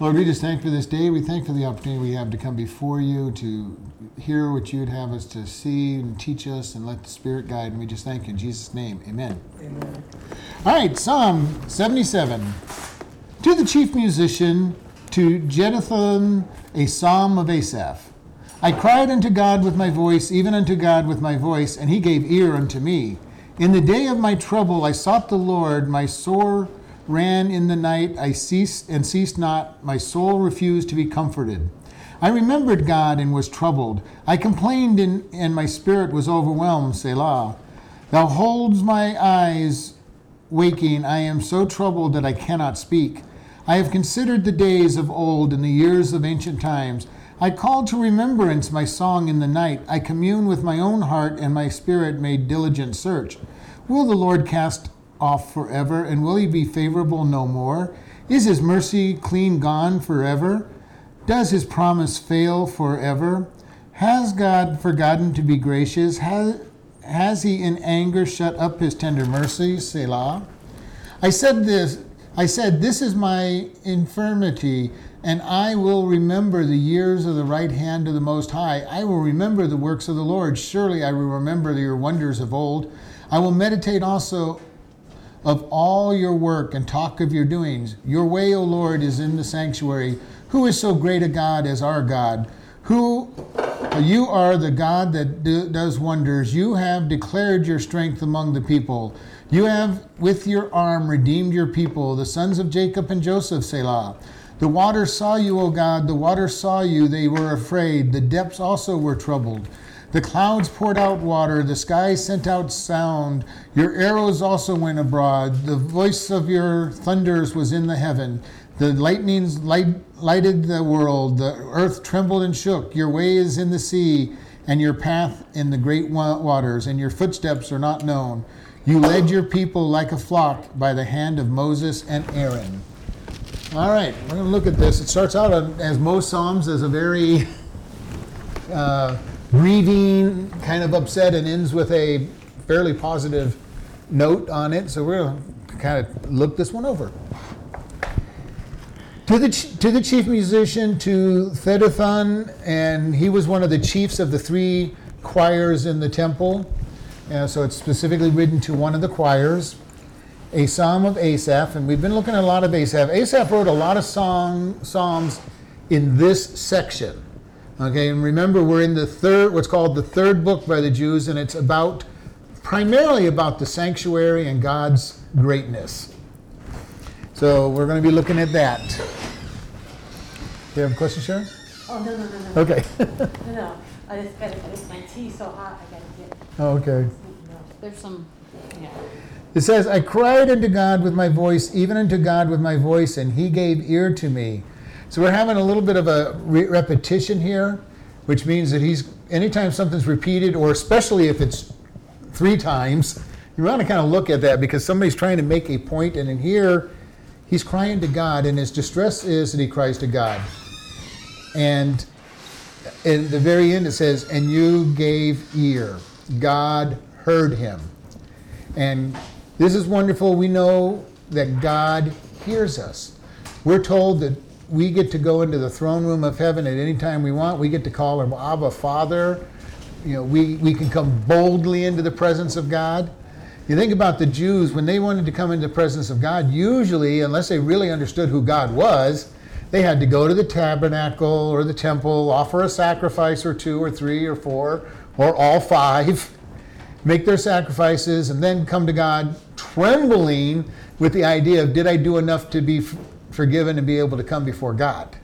Lord, we just thank for this day. We thank for the opportunity we have to come before you to hear what you'd have us to see and teach us and let the Spirit guide. And we just thank you in Jesus' name. Amen. Amen. All right, Psalm 77. To the chief musician, to Jeduthun, a psalm of Asaph. I cried unto God with my voice, even unto God with my voice, and he gave ear unto me. In the day of my trouble I sought the Lord, my sore ran in the night, I ceased and ceased not, my soul refused to be comforted. I remembered God and was troubled. I complained and, and my spirit was overwhelmed, Selah. Thou holds my eyes waking, I am so troubled that I cannot speak. I have considered the days of old and the years of ancient times. I called to remembrance my song in the night. I commune with my own heart, and my spirit made diligent search. Will the Lord cast off forever, and will he be favorable no more? Is his mercy clean gone forever? Does his promise fail forever? Has God forgotten to be gracious? Has, has he in anger shut up his tender mercies? Selah. I said this, I said, This is my infirmity, and I will remember the years of the right hand of the Most High. I will remember the works of the Lord. Surely I will remember your wonders of old. I will meditate also of all your work and talk of your doings. Your way, O Lord, is in the sanctuary. Who is so great a God as our God? Who you are the God that do, does wonders. You have declared your strength among the people. You have with your arm redeemed your people, the sons of Jacob and Joseph, Selah. The waters saw you, O God, the waters saw you, they were afraid. The depths also were troubled. The clouds poured out water, the sky sent out sound. Your arrows also went abroad. The voice of your thunders was in the heaven. The lightnings light, lighted the world. The earth trembled and shook. Your way is in the sea, and your path in the great waters, and your footsteps are not known. You led your people like a flock by the hand of Moses and Aaron. All right, we're going to look at this. It starts out, as most Psalms, as a very uh, grieving, kind of upset, and ends with a fairly positive note on it. So we're going to kind of look this one over. To the, to the chief musician, to Jeduthun, and he was one of the chiefs of the three choirs in the temple. Uh, so it's specifically written to one of the choirs. A psalm of Asaph, and we've been looking at a lot of Asaph. Asaph wrote a lot of song, psalms in this section. Okay, and remember, we're in the third, what's called the third book by the Jews, and it's about primarily about the sanctuary and God's greatness. So we're going to be looking at that. Do you have a question, Sharon? Oh, no, no, no, no. Okay. No, no, I just got, it's my tea so hot, I gotta get, Oh, okay. there's some, yeah. It says, I cried unto God with my voice, even unto God with my voice, and he gave ear to me. So we're having a little bit of a re- repetition here, which means that he's anytime something's repeated, or especially if it's three times, you want to kind of look at that because somebody's trying to make a point, and in here, he's crying to God, and his distress is that he cries to God. And in the very end, it says, "And you gave ear." God heard him, and this is wonderful. We know that God hears us. We're told that we get to go into the throne room of heaven at any time we want. We get to call him Abba Father. You know, we, we can come boldly into the presence of God. You think about the Jews, when they wanted to come into the presence of God, usually, unless they really understood who God was, they had to go to the tabernacle or the temple, offer a sacrifice or two or three or four or all five, make their sacrifices, and then come to God trembling with the idea of, did I do enough to be forgiven and be able to come before God.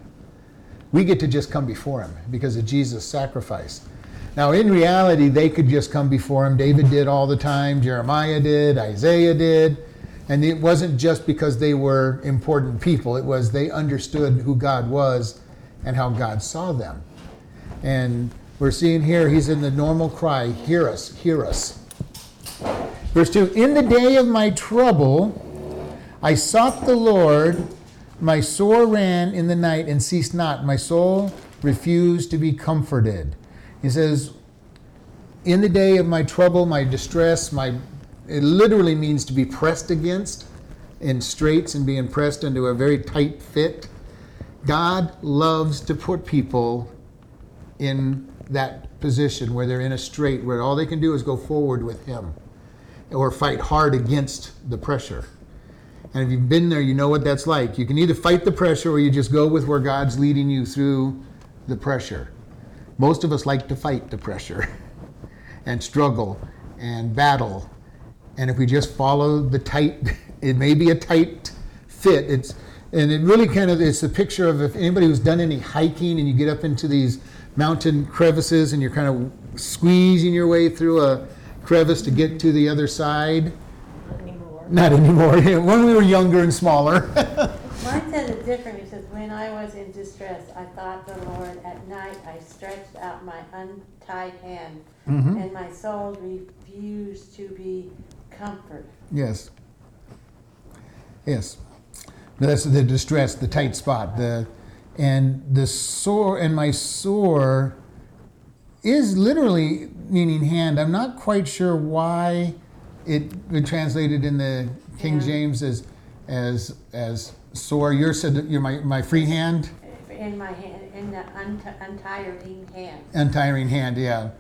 We get to just come before Him because of Jesus' sacrifice. Now, in reality, they could just come before Him. David did all the time, Jeremiah did, Isaiah did. And it wasn't just because they were important people, it was they understood who God was and how God saw them. And we're seeing here, he's in the normal cry, Hear us, hear us. Verse 2 In the day of my trouble, I sought the Lord my sore ran in the night and ceased not. My soul refused to be comforted. He says, In the day of my trouble, my distress, my it literally means to be pressed against in straits and being pressed into a very tight fit. God loves to put people in that position where they're in a strait where all they can do is go forward with Him or fight hard against the pressure. And if you've been there, you know what that's like. You can either fight the pressure or you just go with where God's leading you through the pressure. Most of us like to fight the pressure and struggle and battle. And if we just follow the tight, it may be a tight fit. It's and it really kind of it's a picture of if anybody who's done any hiking and you get up into these mountain crevices and you're kind of squeezing your way through a crevice to get to the other side. Not anymore. When we were younger and smaller. Mine says it different. It says, when I was in distress, I thought the Lord. At night, I stretched out my untied hand, Mm-hmm. and my soul refused to be comforted. yes. Yes. That's the distress, the tight spot, the and the sore and my sore is literally meaning hand. I'm not quite sure why it translated in the King Yeah. James as as as sore. You're said you're my, my free hand, In my hand, in the unti- untiring hand. untiring hand, yeah.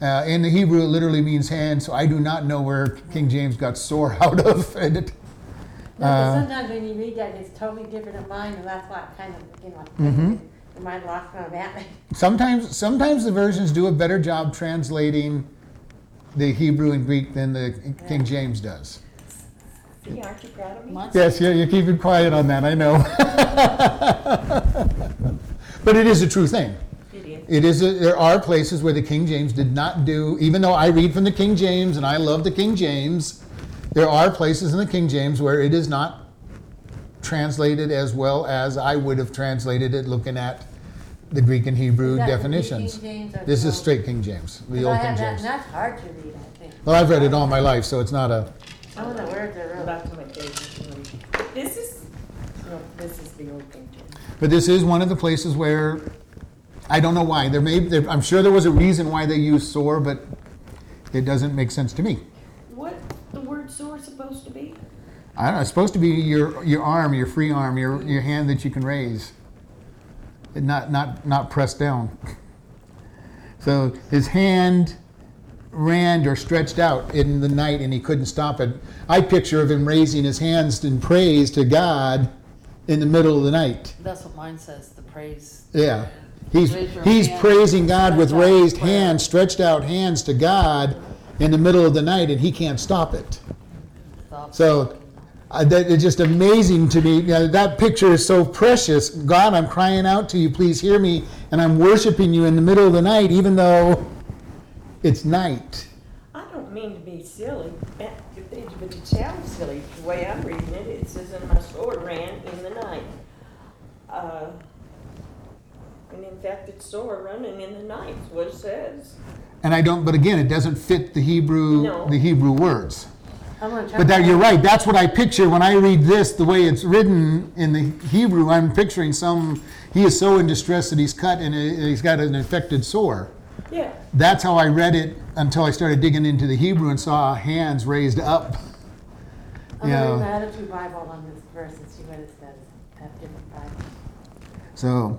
Uh, in the Hebrew, it literally means hand, so I do not know where King James got sore out of. And it- No, Uh, but sometimes when you read that, it's totally different than mine, and that's why I kind of, you know, Mhm. it might lost my bat. Sometimes, sometimes the versions do a better job translating the Hebrew and Greek than the King James does. See, aren't you proud of me? Yes, yeah, you're keeping quiet on that, I know. but it is a true thing. It is. It is. A, there are places where the King James did not do. Even though I read from the King James and I love the King James, there are places in the King James where it is not translated as well as I would have translated it, looking at the Greek and Hebrew Is that the definitions. King James or This is old? straight King James, the 'Cause old I King have that, James. and that's hard to read, I think. Well, I've read it all my life, so it's not a. Some of the words are I'm really. about to make David. This is, no, this is the old King James. But this is one of the places where I don't know why. There may. There, I'm sure there was a reason why they used sore, but it doesn't make sense to me. What the word sore supposed to be? I don't know. It's supposed to be your your arm, your free arm, your your hand that you can raise, and not not not pressed down. So his hand ran or stretched out in the night, and he couldn't stop it. I picture of him raising his hands in praise to God in the middle of the night. That's what mine says, the praise. Yeah. He's, he's praising God with raised hands, stretched out hands to God in the middle of the night, and he can't stop it. So uh, that, it's just amazing to me. You know, that picture is so precious. God, I'm crying out to you. Please hear me. And I'm worshiping you in the middle of the night, even though it's night. I don't mean to be silly, but it but it sounds silly. The way I'm reading it, it says, and my sword ran in the night. Uh, And in fact, it's sword running in the night, is what it says. And I don't, but again, it doesn't fit the Hebrew, No. the Hebrew words. I'm gonna try. But that, you're right. That's what I picture when I read this. The way it's written in the Hebrew, I'm picturing some. He is so in distress that he's cut and uh, he's got an infected sore. Yeah, That's how I read it until I started digging into the Hebrew and saw hands raised up. I'm gonna read the Yeah. attitude Bible on this verse and see what it says. Have different Bibles. So,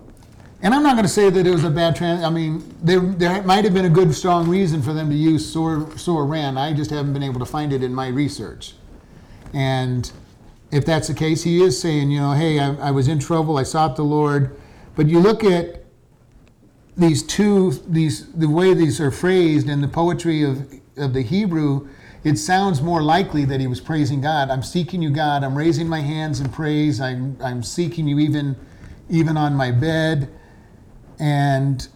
and I'm not going to say that it was a bad trans. I mean, there there might have been a good, strong reason for them to use sore ran. I just haven't been able to find it in my research. And if that's the case, he is saying, you know, hey, I, I was in trouble. I sought the Lord. But you look at these two, these the way these are phrased in the poetry of of the Hebrew. It sounds more likely that he was praising God. I'm seeking you, God. I'm raising my hands in praise. I'm I'm seeking you even even on my bed. And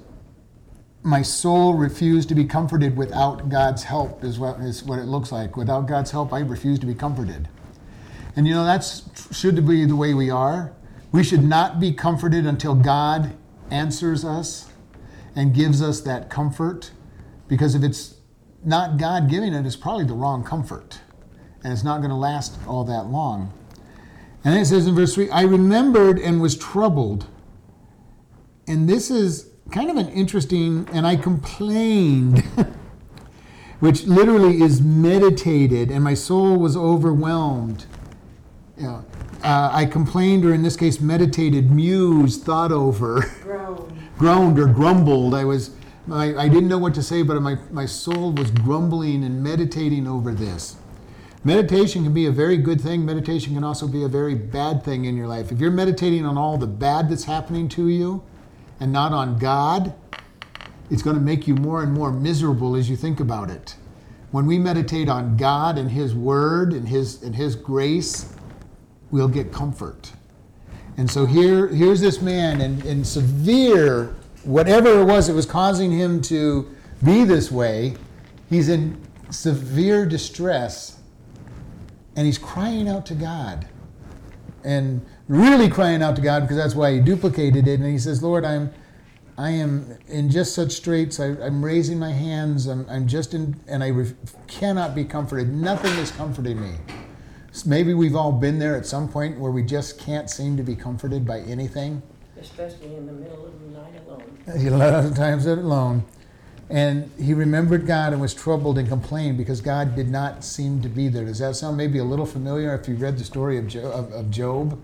my soul refused to be comforted without God's help, is what, is what it looks like. Without God's help, I refuse to be comforted. And you know, that's should be the way we are. We should not be comforted until God answers us and gives us that comfort. Because if it's not God giving it, it's probably the wrong comfort. And it's not going to last all that long. And it says in verse 3 I remembered and was troubled. And this is kind of an interesting, and I complained, which literally is meditated, and my soul was overwhelmed. You know, uh, I complained, or in this case, meditated, mused, thought over, Grown. groaned, or grumbled. I was, I, I didn't know what to say, but my, my soul was grumbling and meditating over this. Meditation can be a very good thing. Meditation can also be a very bad thing in your life. If you're meditating on all the bad that's happening to you and not on God, it's going to make you more and more miserable as you think about it. When we meditate on God and His Word and His and His grace, we'll get comfort. And so here, here's this man in, in severe, whatever it was that was causing him to be this way, he's in severe distress and he's crying out to God. And really crying out to God because that's why he duplicated it. And he says, Lord, I'm I am in just such straits. I, am raising my hands. I'm, I'm just in, and I re- cannot be comforted. Nothing is comforting me. Maybe we've all been there at some point where we just can't seem to be comforted by anything. Especially in the middle of the night alone. A lot of times alone. And he remembered God and was troubled and complained because God did not seem to be there. Does that sound maybe a little familiar if you read the story of, jo- of, of Job?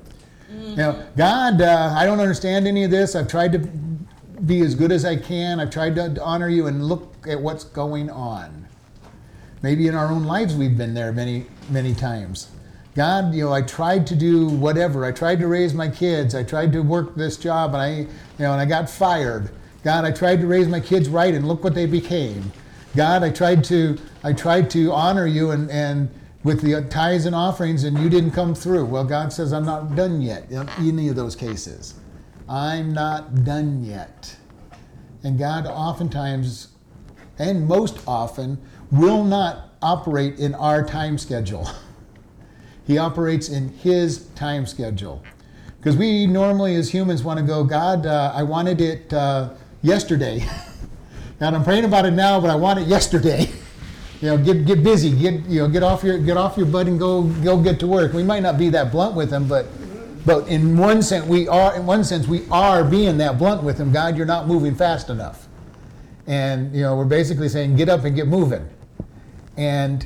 Mm-hmm. Now, God, uh, I don't understand any of this. I've tried to be as good as I can. I've tried to honor you and look at what's going on. Maybe in our own lives we've been there many, many times. God, you know, I tried to do whatever. I tried to raise my kids. I tried to work this job and I, you know, and I got fired. God, I tried to raise my kids right and look what they became. God, I tried to I tried to honor you and, and with the tithes and offerings and you didn't come through. Well, God says I'm not done yet in any of those cases. I'm not done yet. And God oftentimes, and most often, will not operate in our time schedule. he operates in His time schedule. Because we normally, as humans, want to go, God, uh, I wanted it uh, yesterday. God, I'm praying about it now, but I want it yesterday. you know, get get busy, get you know, get off your get off your butt and go go get to work. We might not be that blunt with Him, but but in one sense, we are. In one sense, we are being that blunt with him. God, you're not moving fast enough, and you know we're basically saying, get up and get moving. And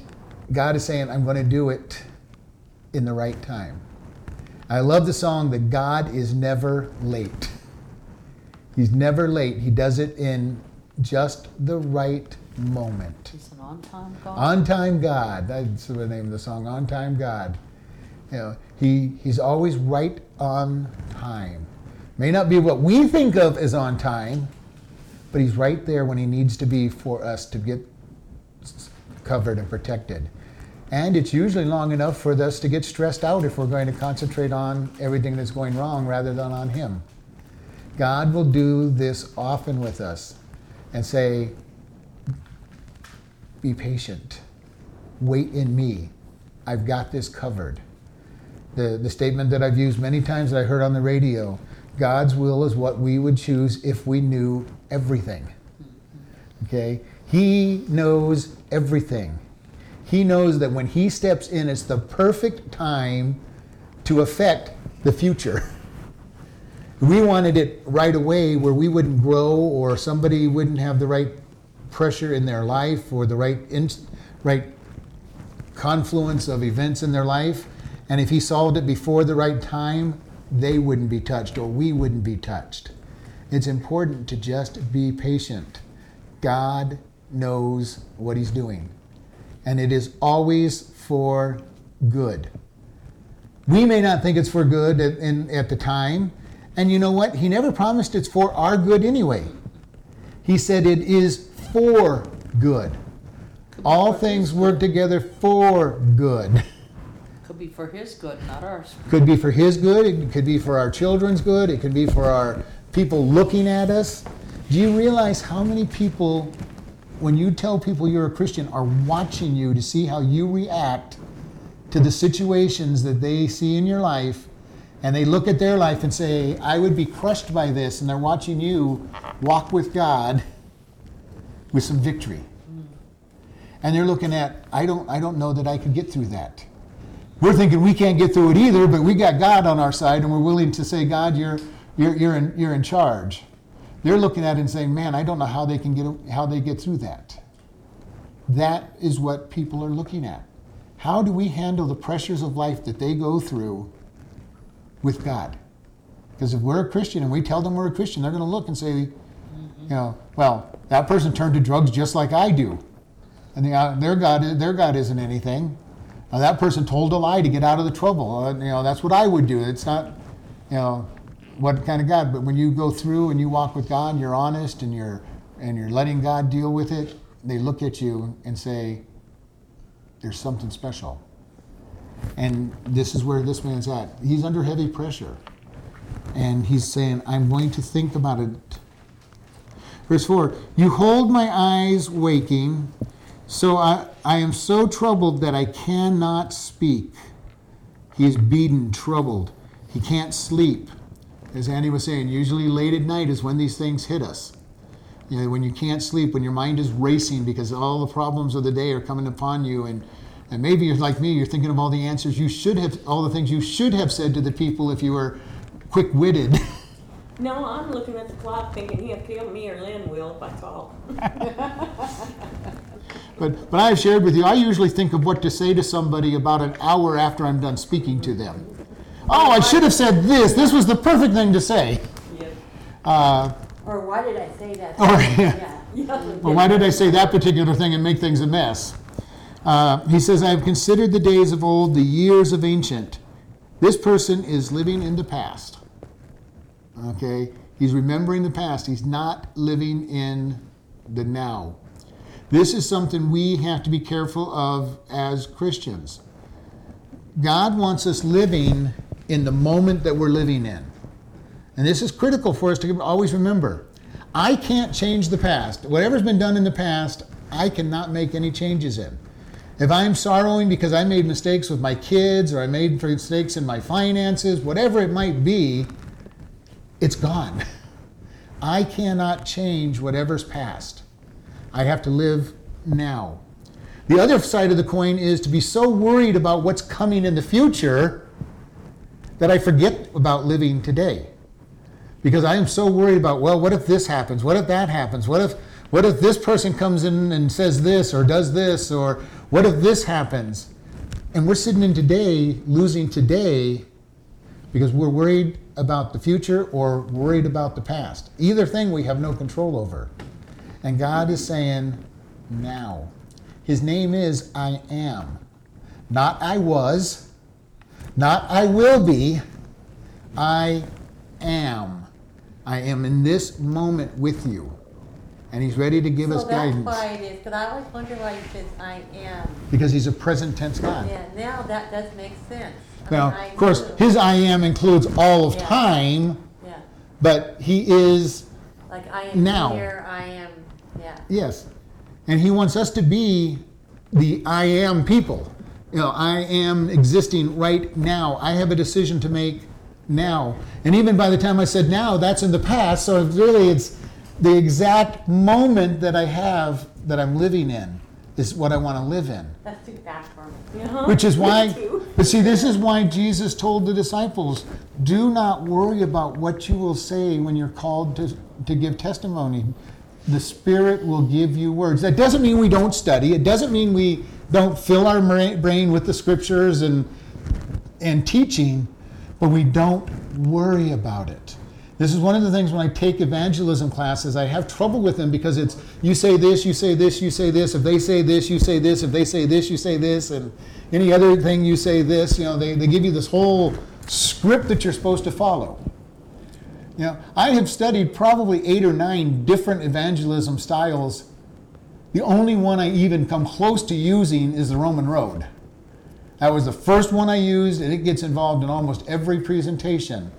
God is saying, I'm going to do it in the right time. I love the song that God is never late. He's never late. He does it in just the right moment. He's an on-time God. On time God. That's the name of the song. On time God. You know, he, he's always right on time. May not be what we think of as on time, but he's right there when he needs to be for us to get covered and protected. And it's usually long enough for us to get stressed out if we're going to concentrate on everything that's going wrong rather than on him. God will do this often with us and say, Be patient. Wait in me. I've got this covered the, the statement that I've used many times that I heard on the radio God's will is what we would choose if we knew everything. Okay? He knows everything. He knows that when He steps in, it's the perfect time to affect the future. We wanted it right away where we wouldn't grow or somebody wouldn't have the right pressure in their life or the right, in, right confluence of events in their life. And if he solved it before the right time, they wouldn't be touched or we wouldn't be touched. It's important to just be patient. God knows what he's doing, and it is always for good. We may not think it's for good at, in, at the time, and you know what? He never promised it's for our good anyway. He said it is for good. All things work together for good. Could be for his good, not ours. Could be for his good, it could be for our children's good, it could be for our people looking at us. Do you realize how many people, when you tell people you're a Christian, are watching you to see how you react to the situations that they see in your life? And they look at their life and say, I would be crushed by this. And they're watching you walk with God with some victory. And they're looking at, I don't, I don't know that I could get through that. We're thinking we can't get through it either, but we got God on our side and we're willing to say, God, you're, you're, you're, in, you're in charge. They're looking at it and saying, man, I don't know how they can get, how they get through that. That is what people are looking at. How do we handle the pressures of life that they go through with God. Because if we're a Christian and we tell them we're a Christian, they're going to look and say, you know, well, that person turned to drugs just like I do, and the, uh, their God, their God isn't anything. Now, that person told a lie to get out of the trouble. Uh, you know, that's what I would do. It's not, you know, what kind of God. But when you go through and you walk with God, and you're honest and you're and you're letting God deal with it. They look at you and say, "There's something special." And this is where this man's at. He's under heavy pressure, and he's saying, "I'm going to think about it." Verse 4 You hold my eyes waking, so I, I am so troubled that I cannot speak. He is beaten, troubled. He can't sleep. As Andy was saying, usually late at night is when these things hit us. You know, when you can't sleep, when your mind is racing because all the problems of the day are coming upon you, and, and maybe you're like me, you're thinking of all the answers you should have, all the things you should have said to the people if you were quick witted. No, I'm looking at the clock thinking he'll kill me or Lynn will if I call. But, but I've shared with you, I usually think of what to say to somebody about an hour after I'm done speaking to them. Oh, I should have said this. This was the perfect thing to say. Yeah. Uh, Or why did I say that? Or- Yeah. Yeah. well, why did I say that particular thing and make things a mess? Uh, he says, I have considered the days of old, the years of ancient. This person is living in the past. Okay? He's remembering the past. He's not living in the now. This is something we have to be careful of as Christians. God wants us living in the moment that we're living in. And this is critical for us to always remember. I can't change the past. Whatever's been done in the past, I cannot make any changes in. If I'm sorrowing because I made mistakes with my kids or I made mistakes in my finances, whatever it might be, it's gone. I cannot change whatever's past. I have to live now. The other side of the coin is to be so worried about what's coming in the future that I forget about living today. Because I am so worried about, well, what if this happens? What if that happens? What if what if this person comes in and says this or does this or what if this happens? And we're sitting in today losing today because we're worried about the future or worried about the past. Either thing we have no control over. And God is saying, now. His name is I am. Not I was, not I will be. I am. I am in this moment with you. And He's ready to give us So that's guidance why it is, because I always wonder why he says I am. because He's a present tense God. Yeah, now that does make sense. I Now, mean, I of course, knew- His I am includes all of Yeah. time, Yeah, but He is, like I am Now. here, I am, yeah. yes. And He wants us to be the I am people. You know, I am existing right now. I have a decision to make now. And even by the time I said now, that's in the past. So really, it's the exact moment that I have that I'm living in is what I want to live in. That's too fast for me. Uh-huh. Which is why, but see, this is why Jesus told the disciples do not worry about what you will say when you're called to, to give testimony. The Spirit will give you words. That doesn't mean we don't study, it doesn't mean we don't fill our brain with the scriptures and, and teaching, but we don't worry about it. This is one of the things when I take evangelism classes, I have trouble with them because it's you say this, you say this, you say this. If they say this, you say this. If they say this, you say this. And any other thing you say this. You know, they, they give you this whole script that you're supposed to follow. You know, I have studied probably eight or nine different evangelism styles. The only one I even come close to using is the Roman Road. That was the first one I used, and it gets involved in almost every presentation.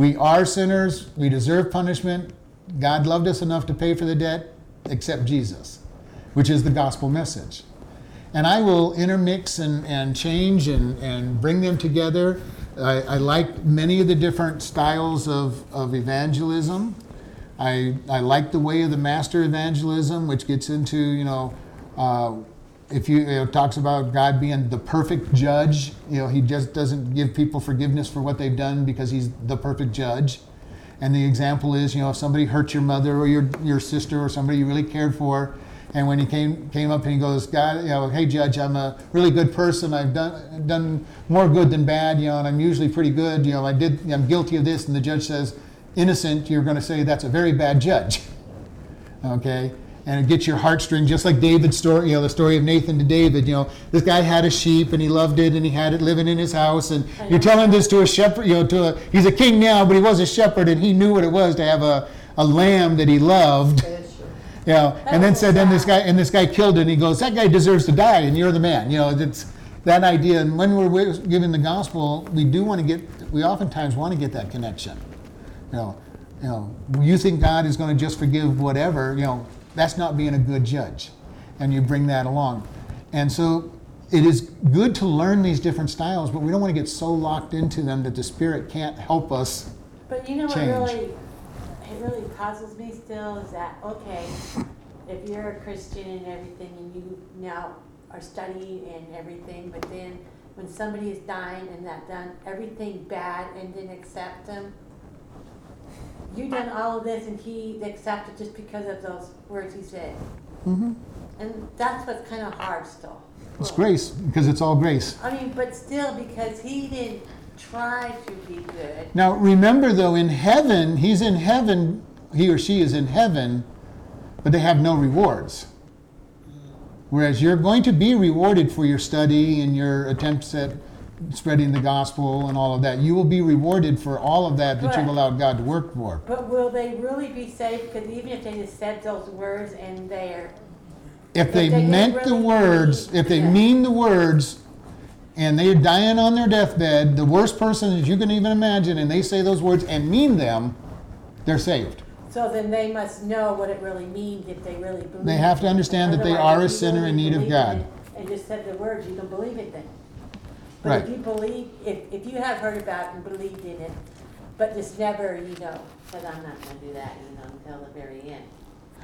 We are sinners, we deserve punishment. God loved us enough to pay for the debt, except Jesus, which is the gospel message. And I will intermix and, and change and, and bring them together. I, I like many of the different styles of, of evangelism. I, I like the way of the master evangelism, which gets into, you know, uh, if you, you know, talks about God being the perfect judge, you know, he just doesn't give people forgiveness for what they've done because he's the perfect judge. And the example is, you know, if somebody hurt your mother or your, your sister or somebody you really cared for, And when he came came up and he goes, God, you know, hey judge, I'm a really good person. I've done done more good than bad, you know, and I'm usually pretty good. You know, I did I'm guilty of this, and the judge says, innocent. You're going to say that's a very bad judge. Okay, and it gets your heartstring, just like David's story. You know, the story of Nathan to David. You know, this guy had a sheep and he loved it, and he had it living in his house. And you're telling this to a shepherd. You know, to a he's a king now, but he was a shepherd, and he knew what it was to have a a lamb that he loved. You know, and then said, then this guy and this guy killed it. And he goes, that guy deserves to die, and you're the man. You know, it's that idea. And when we're giving the gospel, we do want to get. We oftentimes want to get that connection. You know, you know, you think God is going to just forgive whatever. You know, that's not being a good judge, and you bring that along. And so, it is good to learn these different styles, but we don't want to get so locked into them that the Spirit can't help us. But you know what really, it really puzzles me still is that, okay, if you're a Christian and everything and you now are studying and everything, but then when somebody is dying and that done everything bad and didn't accept them, you done all of this and he accepted just because of those words he said. Mm-hmm. And that's what's kind of hard still. It's grace because it's all grace. I mean, but still, because he didn't try to be good. Now remember though, in heaven, he's in heaven, he or she is in heaven, but they have no rewards. Whereas you're going to be rewarded for your study and your attempts at spreading the gospel and all of that. You will be rewarded for all of that that you've allowed God to work for. But will they really be saved? Because even if they just said those words and they're, If they they meant the words, believe- if they yeah. mean the words, and they're dying on their deathbed, the worst person that you can even imagine, and they say those words and mean them, they're saved. so then they must know what it really means if they really believe. They have to understand that they are a sinner in need of God. And just said the words, you can believe it then. But Right. if you believe, if, if you have heard about it and believed in it, but just never, you know, said, I'm not gonna do that, you know, until the very end.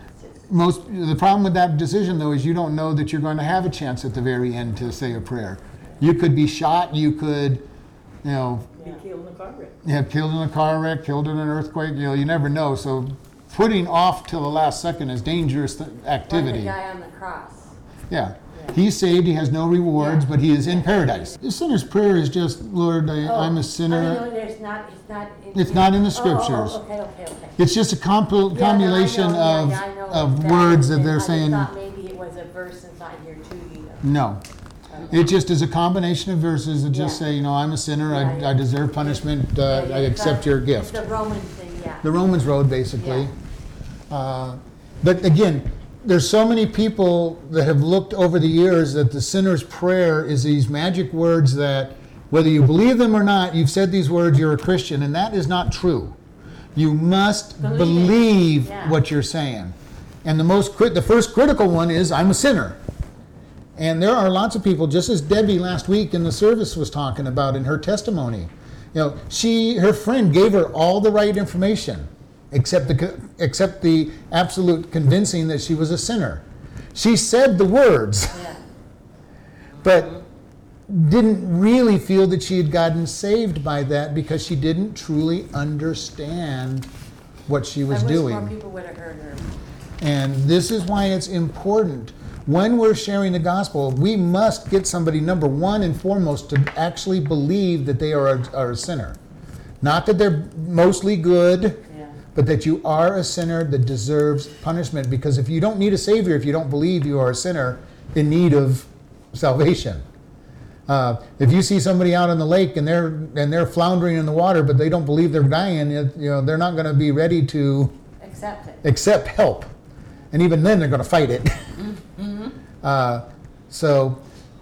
It's just- most the problem with that decision though is you don't know that you're going to have a chance at the very end to say a prayer you could be shot you could you know Be killed in a car wreck. have killed in a car wreck killed in an earthquake you know you never know so putting off till the last second is dangerous th- Like the activity guy on the cross. yeah he's saved he has no rewards but he is in paradise the sinner's prayer is just lord I, Oh, i'm a I sinner know there's not, it's not. in It's not in the Oh, oh, oh, scriptures. Okay, okay, okay. it's just a compil- Yeah, no, I know, yeah, of, yeah, I know of words that they're just saying thought maybe it was a verse inside here too, know. no. It just is a combination of verses that just Yeah. say, you know, I'm a sinner, Right. I, I deserve punishment, uh, I accept your gift. The Roman thing, yeah. The Romans road, basically. Uh, but again, there's so many people that have looked over the years that the sinner's prayer is these magic words that, whether you believe them or not, you've said these words, you're a Christian, and that is not true. You must Believe believe Yeah. what you're saying. And the most crit- the first critical one is I'm a sinner. And there are lots of people, just as Debbie last week in the service was talking about in her testimony. You know, she her friend gave her all the right information, except the except the absolute convincing that she was a sinner. She said the words, Yeah. but didn't really feel that she had gotten saved by that because she didn't truly understand what she was doing. more people would have heard her. And this is why it's important. When we're sharing the gospel, we must get somebody, number one and foremost, to actually believe that they are a, are a sinner. Not that they're mostly good. But that you are a sinner that deserves punishment. Because if you don't need a Savior, if you don't believe you are a sinner in need of salvation. Uh, if you see somebody out on the lake and they're and they're floundering in the water, but they don't believe they're dying, you know they're not going to be ready to Accept it. accept help. And even then, they're going to fight it. Mm-hmm. uh, so,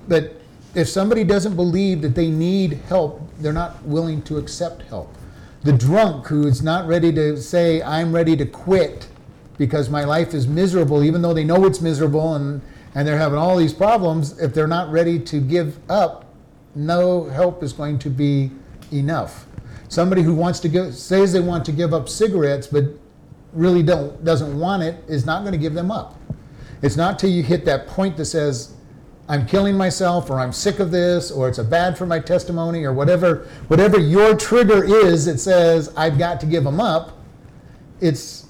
but if somebody doesn't believe that they need help, they're not willing to accept help. The drunk who's not ready to say, I'm ready to quit because my life is miserable, even though they know it's miserable and, and they're having all these problems, if they're not ready to give up, no help is going to be enough. Somebody who wants to give, says they want to give up cigarettes, but really don't doesn't want it is not going to give them up. It's not till you hit that point that says, I'm killing myself or I'm sick of this or it's a bad for my testimony or whatever whatever your trigger is that says I've got to give them up, it's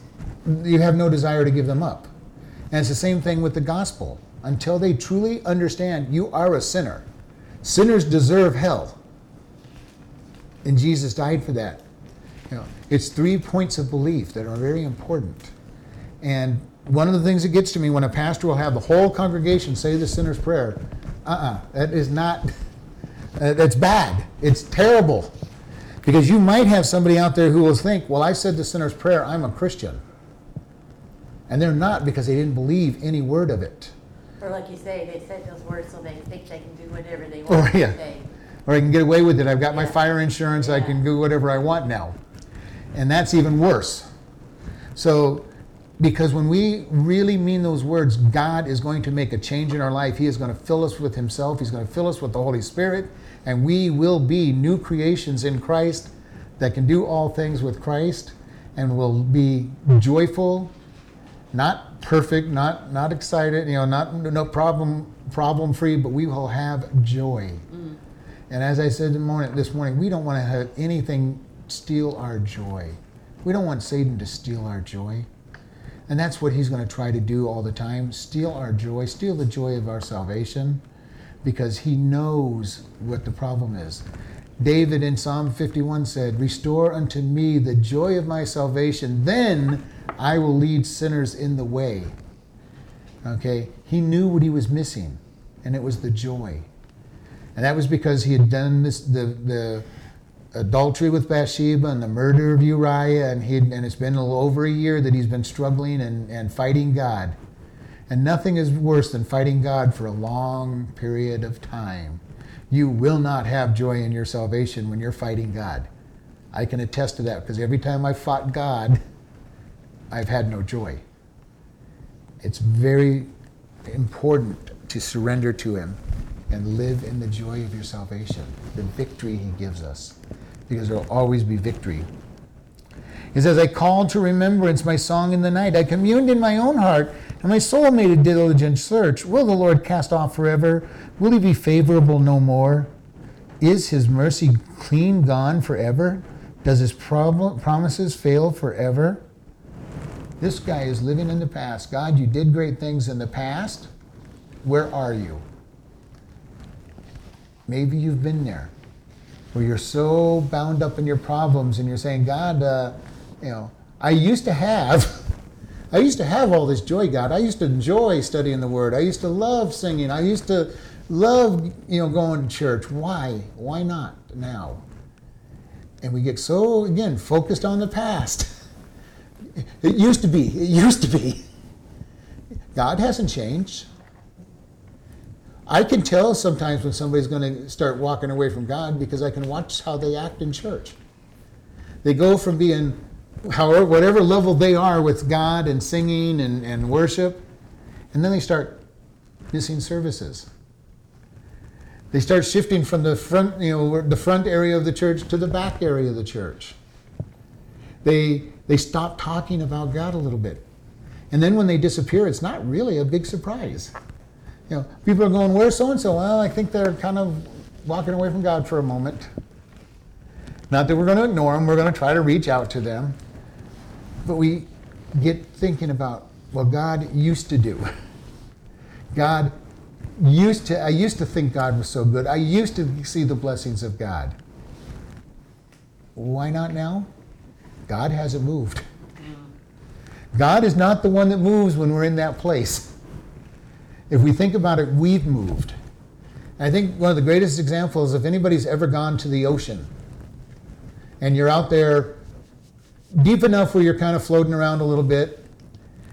you have no desire to give them up. And it's the same thing with the gospel. Until they truly understand you are a sinner, sinners deserve hell. And Jesus died for that. You know, it's three points of belief that are very important. And one of the things that gets to me when a pastor will have the whole congregation say the sinner's prayer, uh-uh, that is not, uh, that's bad. It's terrible. Because you might have somebody out there who will think, well, I said the sinner's prayer, I'm a Christian. And they're not because they didn't believe any word of it. Or like you say, they said those words so they think they can do whatever they want yeah. to say. Or I can get away with it. I've got my fire insurance. I can do whatever I want now. And that's even worse. So, because when we really mean those words, God is going to make a change in our life. He is going to fill us with Himself, He's going to fill us with the Holy Spirit, and we will be new creations in Christ that can do all things with Christ and will be joyful, not perfect, not not excited, you know, not no problem problem free, but we will have joy. Mm. And as I said this morning, this morning, we don't want to have anything steal our joy. We don't want Satan to steal our joy. And that's what he's going to try to do all the time steal our joy, steal the joy of our salvation, because he knows what the problem is. David in Psalm 51 said, Restore unto me the joy of my salvation, then I will lead sinners in the way. Okay? He knew what he was missing, and it was the joy. And that was because he had done this the the adultery with Bathsheba and the murder of Uriah, and he and it's been over a year that he's been struggling and, and fighting God. And nothing is worse than fighting God for a long period of time. You will not have joy in your salvation when you're fighting God. I can attest to that because every time I fought God, I've had no joy. It's very important to surrender to Him and live in the joy of your salvation, the victory He gives us, because there will always be victory. He says, I called to remembrance my song in the night. I communed in my own heart, and my soul made a diligent search. Will the Lord cast off forever? Will he be favorable no more? Is his mercy clean gone forever? Does his prob- promises fail forever? This guy is living in the past. God, you did great things in the past. Where are you? Maybe you've been there where you're so bound up in your problems and you're saying, God, uh, you know, I used to have, I used to have all this joy, God. I used to enjoy studying the Word. I used to love singing. I used to love, you know, going to church. Why? Why not now? And we get so, again, focused on the past. It used to be. It used to be. God hasn't changed. I can tell sometimes when somebody's going to start walking away from God because I can watch how they act in church. They go from being, however, whatever level they are with God and singing and, and worship, and then they start missing services. They start shifting from the front, you know, the front area of the church to the back area of the church. They they stop talking about God a little bit. And then when they disappear, it's not really a big surprise. You know, people are going, where's so and so? Well, I think they're kind of walking away from God for a moment. Not that we're going to ignore them, we're going to try to reach out to them. But we get thinking about what God used to do. God used to, I used to think God was so good. I used to see the blessings of God. Why not now? God hasn't moved. God is not the one that moves when we're in that place. If we think about it, we've moved. I think one of the greatest examples, if anybody's ever gone to the ocean and you're out there deep enough where you're kind of floating around a little bit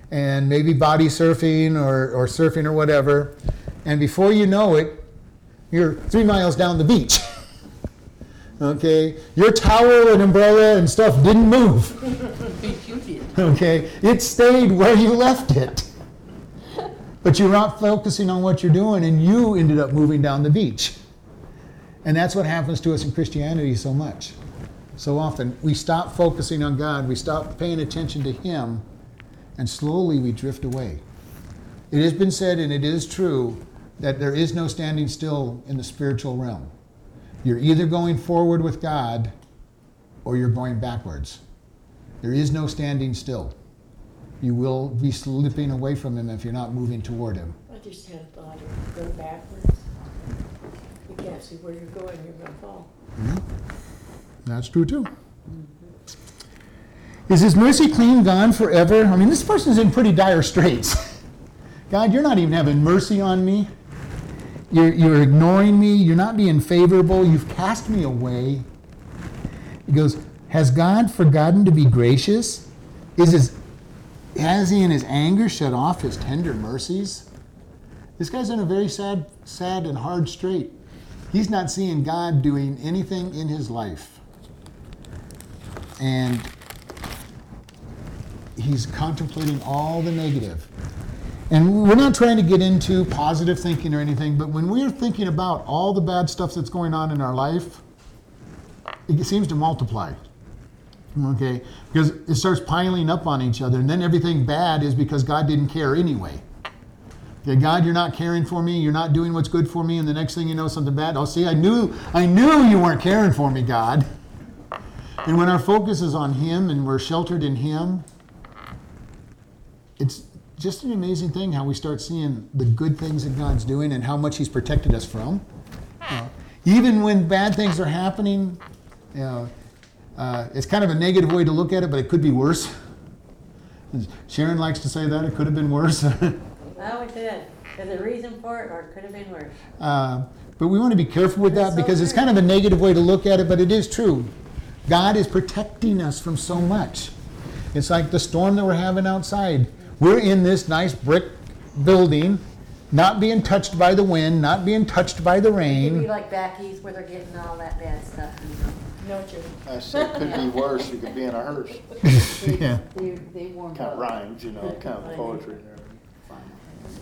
and maybe body surfing or, or surfing or whatever, and before you know it, you're three miles down the beach. Okay? Your towel and umbrella and stuff didn't move. Okay? It stayed where you left it. But you're not focusing on what you're doing, and you ended up moving down the beach. And that's what happens to us in Christianity so much. So often, we stop focusing on God, we stop paying attention to Him, and slowly we drift away. It has been said, and it is true, that there is no standing still in the spiritual realm. You're either going forward with God or you're going backwards. There is no standing still. You will be slipping away from Him if you're not moving toward Him. I just had a thought, if you go backwards, you can't see where you're going, you're gonna fall. Mm-hmm. That's true too. Is His mercy clean gone forever? I mean, this person's in pretty dire straits. God, you're not even having mercy on me. You're, you're ignoring me. You're not being favorable. You've cast me away. He goes, Has God forgotten to be gracious? Is his, has he in his anger shut off his tender mercies? This guy's in a very sad, sad and hard strait. He's not seeing God doing anything in his life. And he's contemplating all the negative. And we're not trying to get into positive thinking or anything, but when we're thinking about all the bad stuff that's going on in our life, it seems to multiply. Okay? Because it starts piling up on each other, and then everything bad is because God didn't care anyway. Okay, God, you're not caring for me, you're not doing what's good for me, and the next thing you know, something bad. Oh, see, I knew I knew you weren't caring for me, God. And when our focus is on Him and we're sheltered in Him, it's just an amazing thing how we start seeing the good things that God's doing and how much He's protected us from. Uh, even when bad things are happening, uh, it's kind of a negative way to look at it, but it could be worse. Sharon likes to say that it could have been worse. Oh, it did. There's a reason for it, or it could have been worse. Uh, but we want to be careful with that That's so because it's kind of a negative way to look at it, but it is true. God is protecting us from so much. It's like the storm that we're having outside. We're in this nice brick building, not being touched by the wind, not being touched by the It could be rain. like Backy's where they're getting all that bad stuff, you know. No, Jim. I said, could be worse, you could be in a hearse. yeah. They, they warned Kind of up. rhymes, you know, kind of poetry and everything.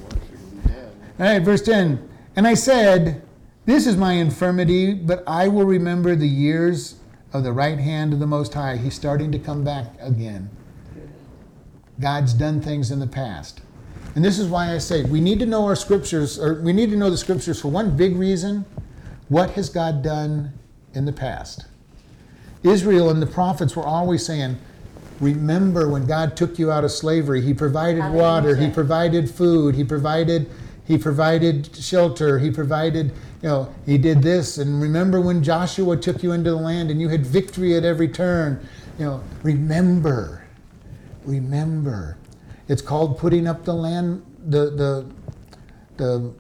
Worse, you could be dead. All right, verse 10. And I said, This is my infirmity, but I will remember the years of the right hand of the Most High. He's starting to come back again. God's done things in the past. And this is why I say we need to know our scriptures, or we need to know the scriptures for one big reason. What has God done in the past? Israel and the prophets were always saying, Remember when God took you out of slavery, He provided water, He provided food, He provided He provided shelter, He provided, you know, He did this. And remember when Joshua took you into the land and you had victory at every turn. You know, remember. Remember. It's called putting up the land the the the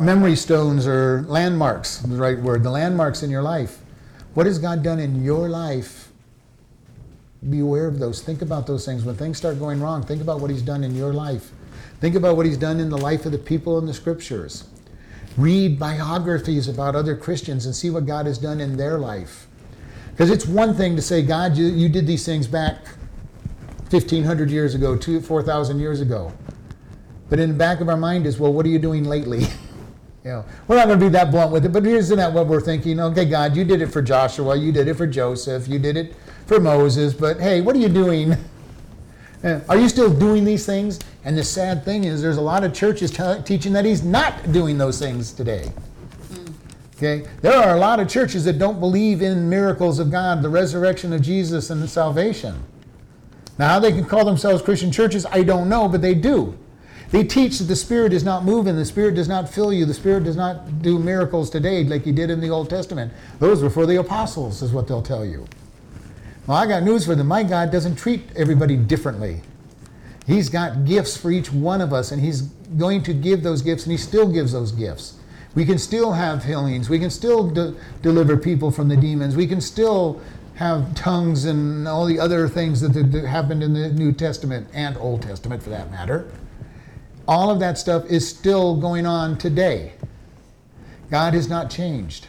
memory stones or landmarks, the right word, the landmarks in your life. What has God done in your life? Be aware of those. Think about those things. When things start going wrong, think about what He's done in your life. Think about what He's done in the life of the people in the scriptures. Read biographies about other Christians and see what God has done in their life. Because it's one thing to say, God, you, you did these things back 1,500 years ago, two, 4,000 years ago. But in the back of our mind is, well, what are you doing lately? you know, we're not going to be that blunt with it, but isn't that what we're thinking? Okay, God, you did it for Joshua, you did it for Joseph, you did it for Moses, but hey, what are you doing? Uh, Are you still doing these things? And the sad thing is, there's a lot of churches te- teaching that he's not doing those things today. Okay? There are a lot of churches that don't believe in miracles of God, the resurrection of Jesus, and the salvation. Now, how they can call themselves Christian churches, I don't know, but they do. They teach that the Spirit is not moving, the Spirit does not fill you, the Spirit does not do miracles today like He did in the Old Testament. Those were for the apostles, is what they'll tell you. Well, I got news for them. My God doesn't treat everybody differently. He's got gifts for each one of us, and He's going to give those gifts, and He still gives those gifts. We can still have healings. We can still de- deliver people from the demons. We can still have tongues and all the other things that, that, happened in the New Testament and Old Testament for that matter. All of that stuff is still going on today. God has not changed.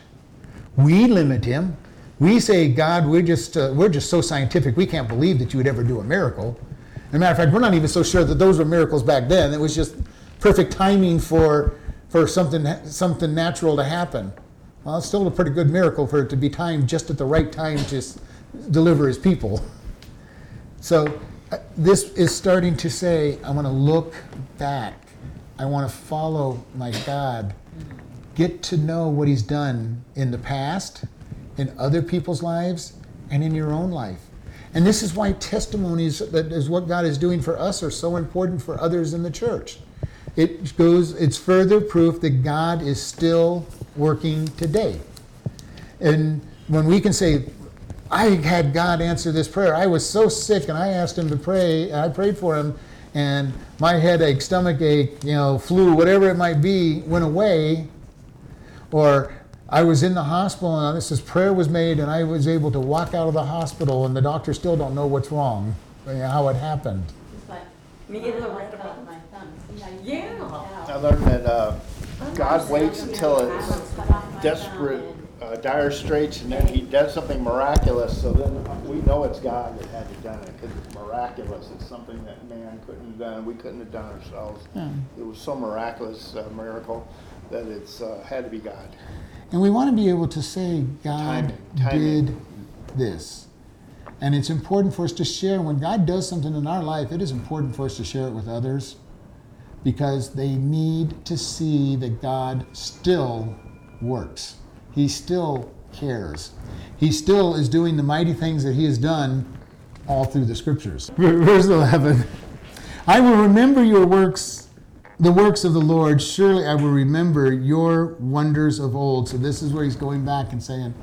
We limit him. We say, God, we're just, uh, we're just so scientific, we can't believe that you would ever do a miracle. As a matter of fact, we're not even so sure that those were miracles back then. It was just perfect timing for, for something, something natural to happen. Well, it's still a pretty good miracle for it to be timed just at the right time to s- deliver his people. So uh, this is starting to say, I want to look back. I want to follow my God. Get to know what he's done in the past, in other people's lives, and in your own life. And this is why testimonies that is what God is doing for us are so important for others in the church. It goes it's further proof that God is still working today. And when we can say, I had God answer this prayer. I was so sick and I asked him to pray, and I prayed for him, and my headache, stomach ache, you know, flu, whatever it might be, went away. Or I was in the hospital and this is prayer was made and I was able to walk out of the hospital and the doctors still don't know what's wrong, you know, how it happened. It's like, Me when and I Loretta my thumb. See Yeah. I learned that uh, God waits until it's was cut off my desperate, uh, dire straits, and then He does something miraculous. So then we know it's God that had to done it because it's miraculous. It's something that man couldn't have done. We couldn't have done ourselves. It was so miraculous, uh, miracle, that it's uh, had to be God. And we want to be able to say, God Timing, timing. did this. And it's important for us to share. When God does something in our life, it is important for us to share it with others because they need to see that God still works. He still cares. He still is doing the mighty things that He has done all through the scriptures. Verse 11 I will remember your works, the works of the Lord. Surely I will remember your wonders of old. So this is where he's going back and saying,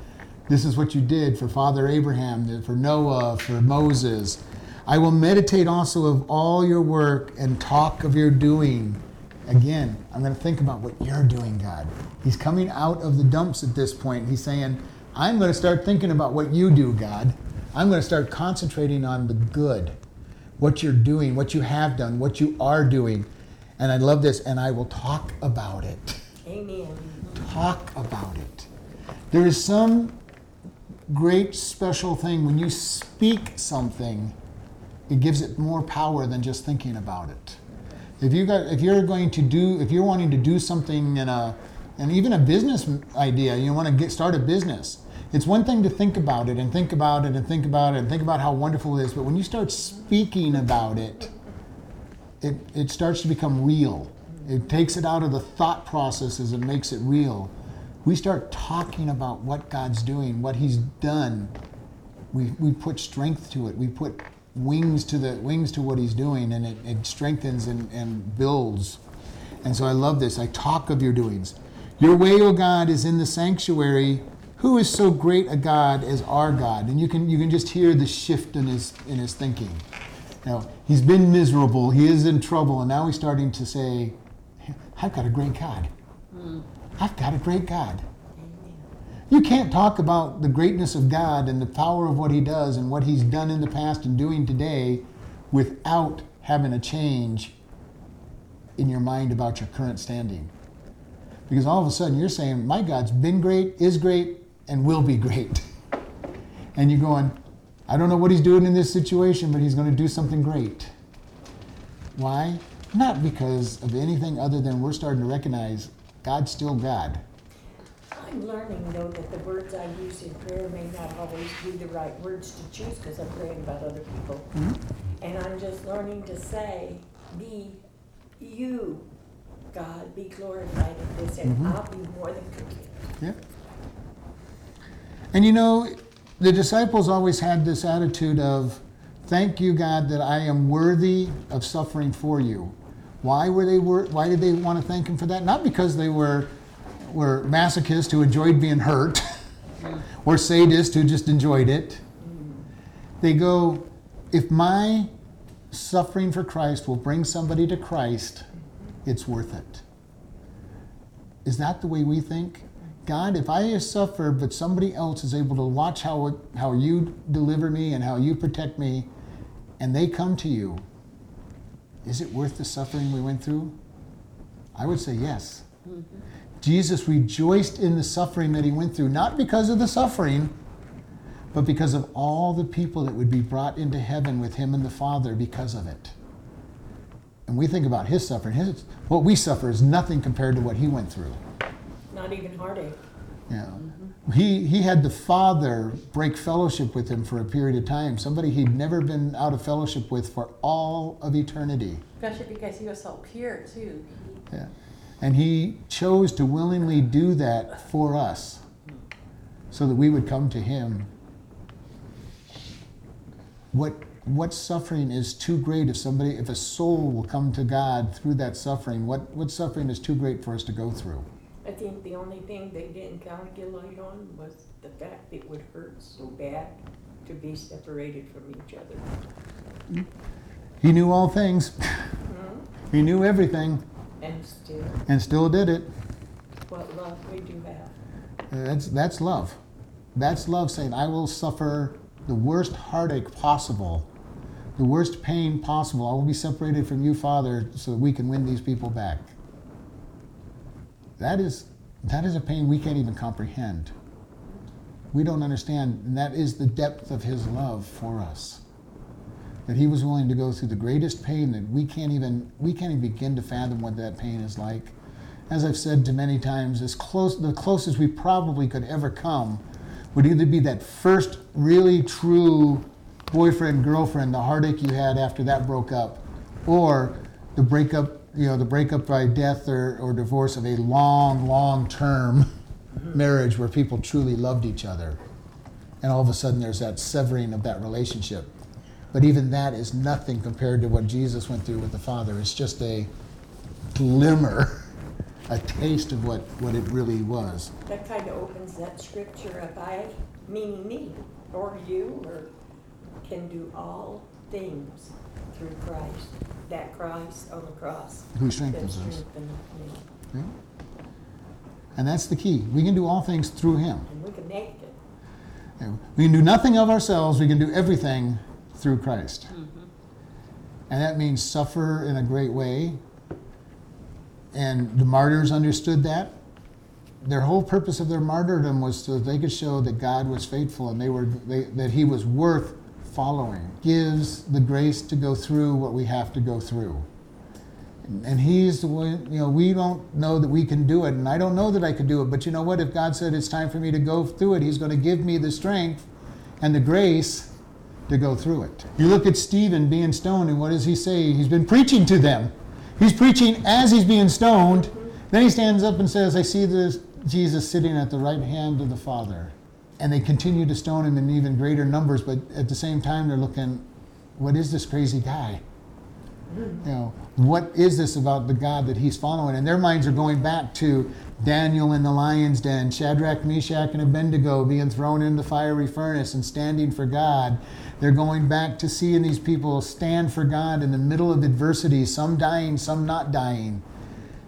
This is what you did for Father Abraham, for Noah, for Moses. I will meditate also of all your work and talk of your doing. Again, I'm going to think about what you're doing, God. He's coming out of the dumps at this point. He's saying, I'm going to start thinking about what you do, God. I'm going to start concentrating on the good, what you're doing, what you have done, what you are doing. And I love this, and I will talk about it. Amen. Talk about it. There is some great special thing when you speak something, it gives it more power than just thinking about it. If you got, if you're going to do, if you're wanting to do something in a, and even a business idea, you want to get start a business. It's one thing to think about it and think about it and think about it and think about how wonderful it is, but when you start speaking about it, it, it starts to become real. It takes it out of the thought processes and makes it real. We start talking about what God's doing, what He's done. We, we put strength to it. We put wings to the wings to what He's doing, and it, it strengthens and, and builds. And so I love this. I talk of your doings. Your way, O God, is in the sanctuary. Who is so great a God as our God? And you can you can just hear the shift in his in his thinking. Now, he's been miserable, he is in trouble, and now he's starting to say, I've got a great God. Hmm. I've got a great God. You can't talk about the greatness of God and the power of what he does and what he's done in the past and doing today without having a change in your mind about your current standing. Because all of a sudden you're saying, My God's been great, is great, and will be great. And you're going, I don't know what he's doing in this situation, but he's going to do something great. Why? Not because of anything other than we're starting to recognize God's still God. I'm learning though that the words I use in prayer may not always be the right words to choose because I'm praying about other people. Mm-hmm. And I'm just learning to say, be you, God, be glorified in this, and mm-hmm. I'll be more than content. Yeah. And you know, the disciples always had this attitude of, Thank you, God, that I am worthy of suffering for you. Why were they wor- why did they want to thank him for that? Not because they were were masochists who enjoyed being hurt or sadists who just enjoyed it. They go, if my suffering for Christ will bring somebody to Christ, it's worth it. Is that the way we think? God, if I suffer, but somebody else is able to watch how, it, how you deliver me and how you protect me, and they come to you, is it worth the suffering we went through? I would say yes. Mm-hmm. Jesus rejoiced in the suffering that he went through, not because of the suffering, but because of all the people that would be brought into heaven with him and the Father because of it. And we think about his suffering. His, what we suffer is nothing compared to what he went through. Not even heartache. Yeah. He, he had the Father break fellowship with him for a period of time, somebody he'd never been out of fellowship with for all of eternity. Especially because he was so pure too. Yeah. And he chose to willingly do that for us so that we would come to him. what what suffering is too great if somebody if a soul will come to God through that suffering, what, what suffering is too great for us to go through? I think the only thing they didn't light on was the fact it would hurt so bad to be separated from each other. He knew all things. Hmm? He knew everything And still, and still did it. what love we do have. That's that's love. That's love saying, I will suffer the worst heartache possible, the worst pain possible. I will be separated from you, Father, so that we can win these people back. That is that is a pain we can't even comprehend. We don't understand, and that is the depth of his love for us. That he was willing to go through the greatest pain that we can't even we can't even begin to fathom what that pain is like as I've said to many times, as close the closest we probably could ever come would either be that first really true boyfriend girlfriend, the heartache you had after that broke up, or the breakup, you know, the breakup by death or, or divorce of a long, long term marriage where people truly loved each other. And all of a sudden there's that severing of that relationship. But even that is nothing compared to what Jesus went through with the Father. It's just a glimmer a taste of what, what it really was. That kind of opens that scripture up. I, meaning me, or you, or can do all things through Christ. That Christ on the cross. Who strengthens us. Yeah. And that's the key. We can do all things through Him. And we can make it. We can do nothing of ourselves, we can do everything through Christ. Mm-hmm. And that means suffer in a great way. And the martyrs understood that. Their whole purpose of their martyrdom was so that they could show that God was faithful and they were they, that He was worth following. Gives the grace to go through what we have to go through. And He's the one, you know, we don't know that we can do it, and I don't know that I could do it, but you know what? If God said it's time for me to go through it, He's going to give me the strength and the grace to go through it. You look at Stephen being stoned, and what does he say? He's been preaching to them. He's preaching as he's being stoned. Then he stands up and says, I see this Jesus sitting at the right hand of the Father. And they continue to stone him in even greater numbers, but at the same time, they're looking, what is this crazy guy? You know, what is this about the God that he's following? And their minds are going back to Daniel in the lion's den, Shadrach, Meshach, and Abednego being thrown in the fiery furnace and standing for God. They're going back to seeing these people stand for God in the middle of adversity, some dying, some not dying.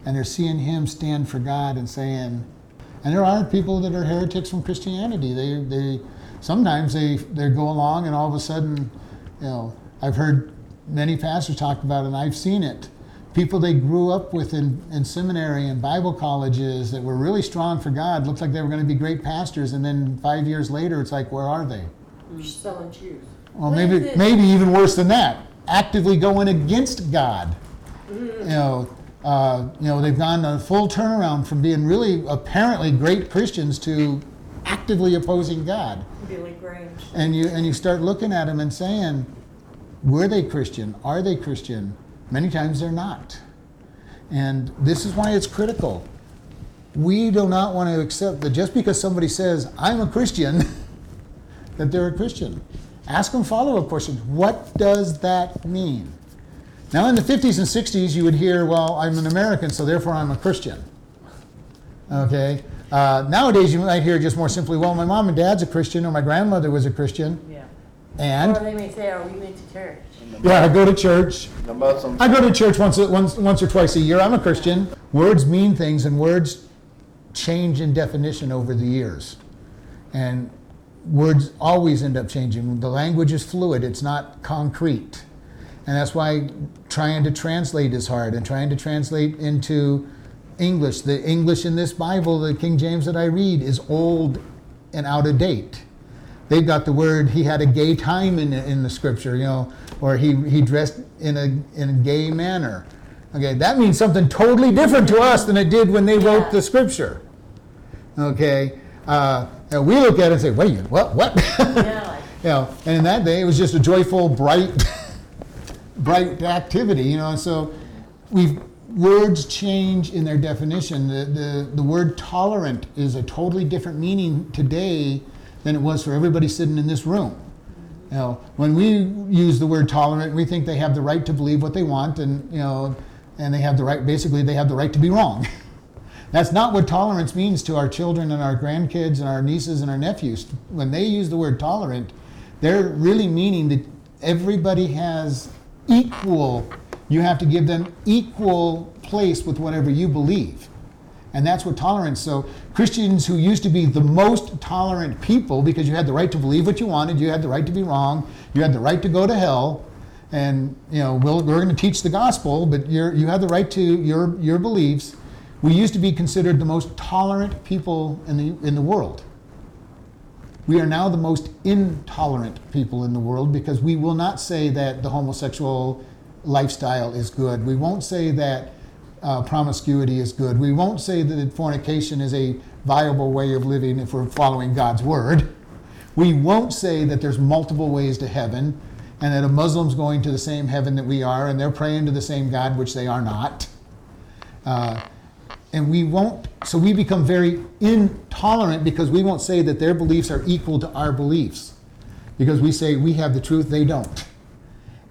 And they're seeing him stand for God and saying, and there are people that are heretics from Christianity. They, they sometimes they, they go along and all of a sudden, you know, I've heard many pastors talk about it and I've seen it. People they grew up with in, in seminary and Bible colleges that were really strong for God, looked like they were going to be great pastors, and then five years later, it's like, where are they? Selling shoes. Well, What maybe maybe even worse than that, actively going against God. You know, uh, you know, they've gone a full turnaround from being really apparently great Christians to actively opposing God. Billy Graham. And you and you start looking at them and saying, were they Christian? Are they Christian? Many times they're not. And this is why it's critical. We do not want to accept that just because somebody says, I'm a Christian, that they're a Christian. Ask them follow up questions. What does that mean? Now, in the 50s and 60s, you would hear, well, I'm an American, so therefore I'm a Christian. Okay? Uh, nowadays, you might hear just more simply, well, my mom and dad's a Christian, or my grandmother was a Christian, Yeah. And Or they may say, oh, we went to church. yeah, I go to church. The Muslims. I go to church once, once, once or twice a year. I'm a Christian. Words mean things, and words change in definition over the years. And words always end up changing. The language is fluid, it's not concrete. And that's why trying to translate is hard, and trying to translate into English. The English in this Bible, the King James that I read, is old and out of date. They've got the word he had a gay time in, in the scripture, you know, or he, he dressed in a, in a gay manner. Okay, that means something totally different to us than it did when they wrote the scripture. Okay, uh, and we look at it and say, wait, what, what? Yeah, like, you know, and in that day it was just a joyful, bright, bright activity, you know. And so, we words change in their definition. The, the the word tolerant is a totally different meaning today than it was for everybody sitting in this room. You know, when we use the word tolerant, we think they have the right to believe what they want, and you know, and they have the right. Basically, they have the right to be wrong. That's not what tolerance means to our children and our grandkids and our nieces and our nephews. When they use the word tolerant, they're really meaning that everybody has equal. You have to give them equal place with whatever you believe. And that's what tolerance. So Christians who used to be the most tolerant people because you had the right to believe what you wanted, you had the right to be wrong, you had the right to go to hell, and you know we'll, we're going to teach the gospel, but you're, you have the right to your your beliefs. We used to be considered the most tolerant people in the in the world. We are now the most intolerant people in the world because we will not say that the homosexual lifestyle is good. We won't say that uh, promiscuity is good. We won't say that fornication is a viable way of living if we're following God's word. We won't say that there's multiple ways to heaven and that a Muslim's going to the same heaven that we are and they're praying to the same God, which they are not. Uh, and we won't, so we become very intolerant because we won't say that their beliefs are equal to our beliefs. Because we say we have the truth, they don't.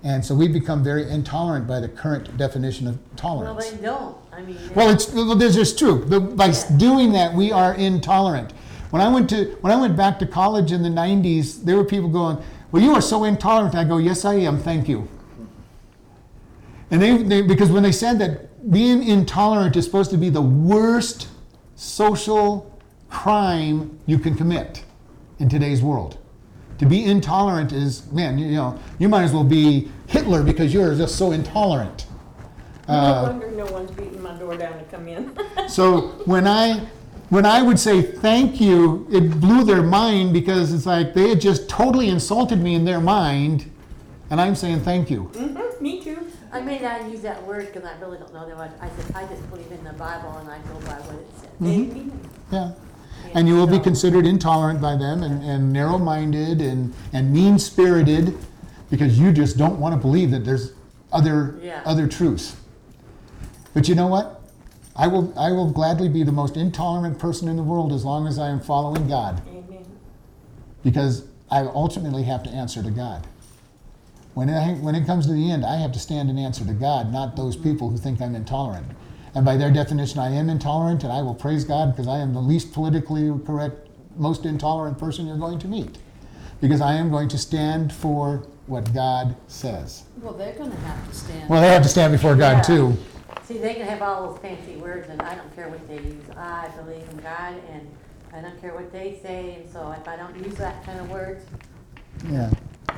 And so we've become very intolerant by the current definition of tolerance. Well, tolerance. they don't, I mean. Well, it's well, this is true. The, by s- doing that, we are intolerant. When I went to when I went back to college in the '90s, there were people going, "Well, you are so intolerant." I go, "Yes, I am. Thank you." And they, they because when they said that being intolerant is supposed to be the worst social crime you can commit in today's world. To be intolerant is, man, you, you know, you might as well be Hitler because you're just so intolerant. No Uh, wonder no one's beating my door down to come in. So when I when I would say thank you, it blew their mind because it's like they had just totally insulted me in their mind, and I'm saying thank you. Mhm, Me too. I may not use that word because I really don't know that much. I said, I just believe in the Bible and I go by what it says. Amen. Yeah. And you will be considered intolerant by them and, and narrow minded and, and mean spirited because you just don't want to believe that there's other Yeah. other truths. But you know what? I will I will gladly be the most intolerant person in the world as long as I am following God. Amen. because I ultimately have to answer to God. When it, when it comes to the end, I have to stand and answer to God, not those mm-hmm. people who think I'm intolerant. And by their definition, I am intolerant, and I will praise God because I am the least politically correct, most intolerant person you're going to meet. Because I am going to stand for what God says. Well, they're gonna have to stand. Well, they have to stand before God, Yeah. too. See, they can have all those fancy words and I don't care what they use. I believe in God and I don't care what they say. And so if I don't use that kind of words, Yeah. All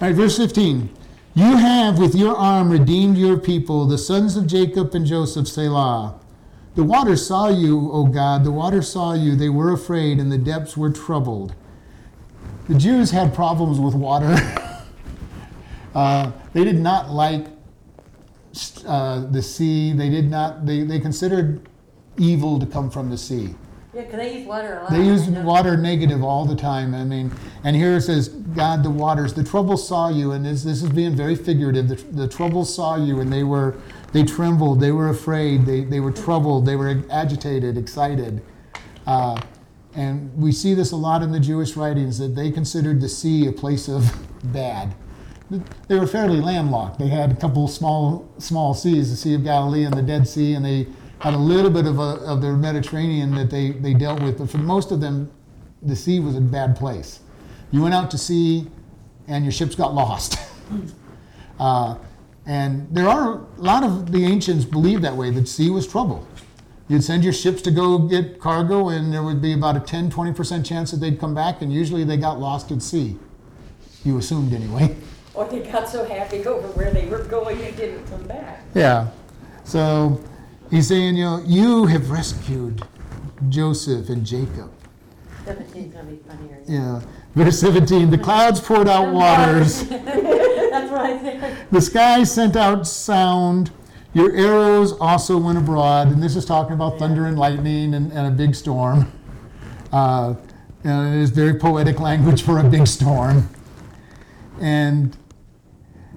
right, verse 15. You have with your arm redeemed your people, the sons of Jacob and Joseph, Selah. The water saw you, O God, the water saw you. They were afraid, and the depths were troubled. The Jews had problems with water. uh, they did not like uh, the sea. They did not, they, they considered evil to come from the sea. Yeah, they use water a lot. They use I know. water negative all the time. I mean, and here it says, God, the waters, the trouble saw you, and this, this is being very figurative. The, the troubles saw you, and they were, they trembled, they were afraid, they, they were troubled, they were agitated, excited. Uh, and we see this a lot in the Jewish writings that they considered the sea a place of bad. They were fairly landlocked. They had a couple small small seas, the Sea of Galilee and the Dead Sea, and they had a little bit of, a, of the Mediterranean that they, they dealt with. But for most of them, the sea was a bad place. You went out to sea, and your ships got lost. uh, and there are a lot of the ancients believed that way that sea was trouble. You'd send your ships to go get cargo, and there would be about a 10 20% chance that they'd come back, and usually they got lost at sea. You assumed anyway. Or they got so happy over where they were going, they didn't come back. Yeah. So he's saying, you know, you have rescued Joseph and Jacob. 17's gonna be funnier. Yeah. Verse 17 the clouds poured out waters, That's what I said. the sky sent out sound. Your arrows also went abroad. And this is talking about thunder and lightning and, and a big storm. Uh, know, it is very poetic language for a big storm. And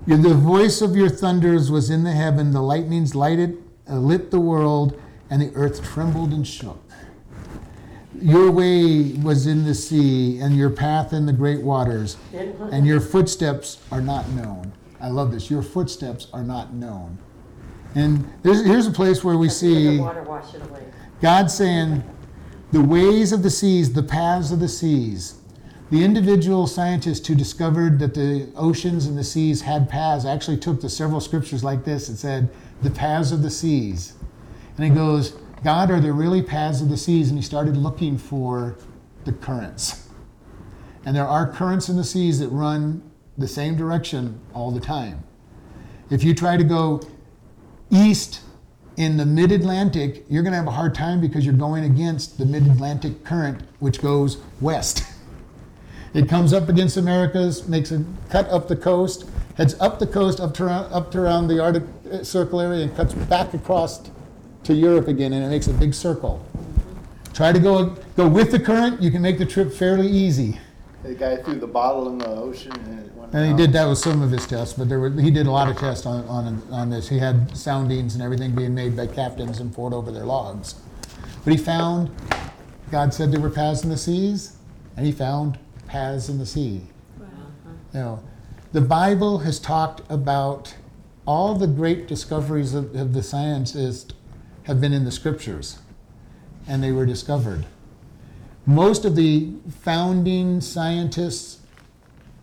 the voice of your thunders was in the heaven, the lightnings lighted, Uh, lit the world, and the earth trembled and shook. Your way was in the sea, and your path in the great waters, and your footsteps are not known. I love this. Your footsteps are not known. And there's, here's a place where we see the water wash it away. God saying, the ways of the seas, the paths of the seas. The individual scientist who discovered that the oceans and the seas had paths actually took the several scriptures like this and said, the paths of the seas. And he goes, God, are there really paths of the seas? And he started looking for the currents. And there are currents in the seas that run the same direction all the time. If you try to go east in the mid Atlantic, you're going to have a hard time because you're going against the mid Atlantic current, which goes west. It comes up against Americas, makes a cut up the coast, heads up the coast, up to up to around the Arctic Circle area, and cuts back across to Europe again, and it makes a big circle. Try to go go with the current. You can make the trip fairly easy. The guy threw the bottle in the ocean and it went And he down. did that with some of his tests, but there were, he did a lot of tests on, on, on this. He had soundings and everything being made by captains and poured over their logs. But he found, God said there were paths in the seas, and he found paths in the sea. You know, the Bible has talked about all the great discoveries of, of the scientists have been in the scriptures, and they were discovered. Most of the founding scientists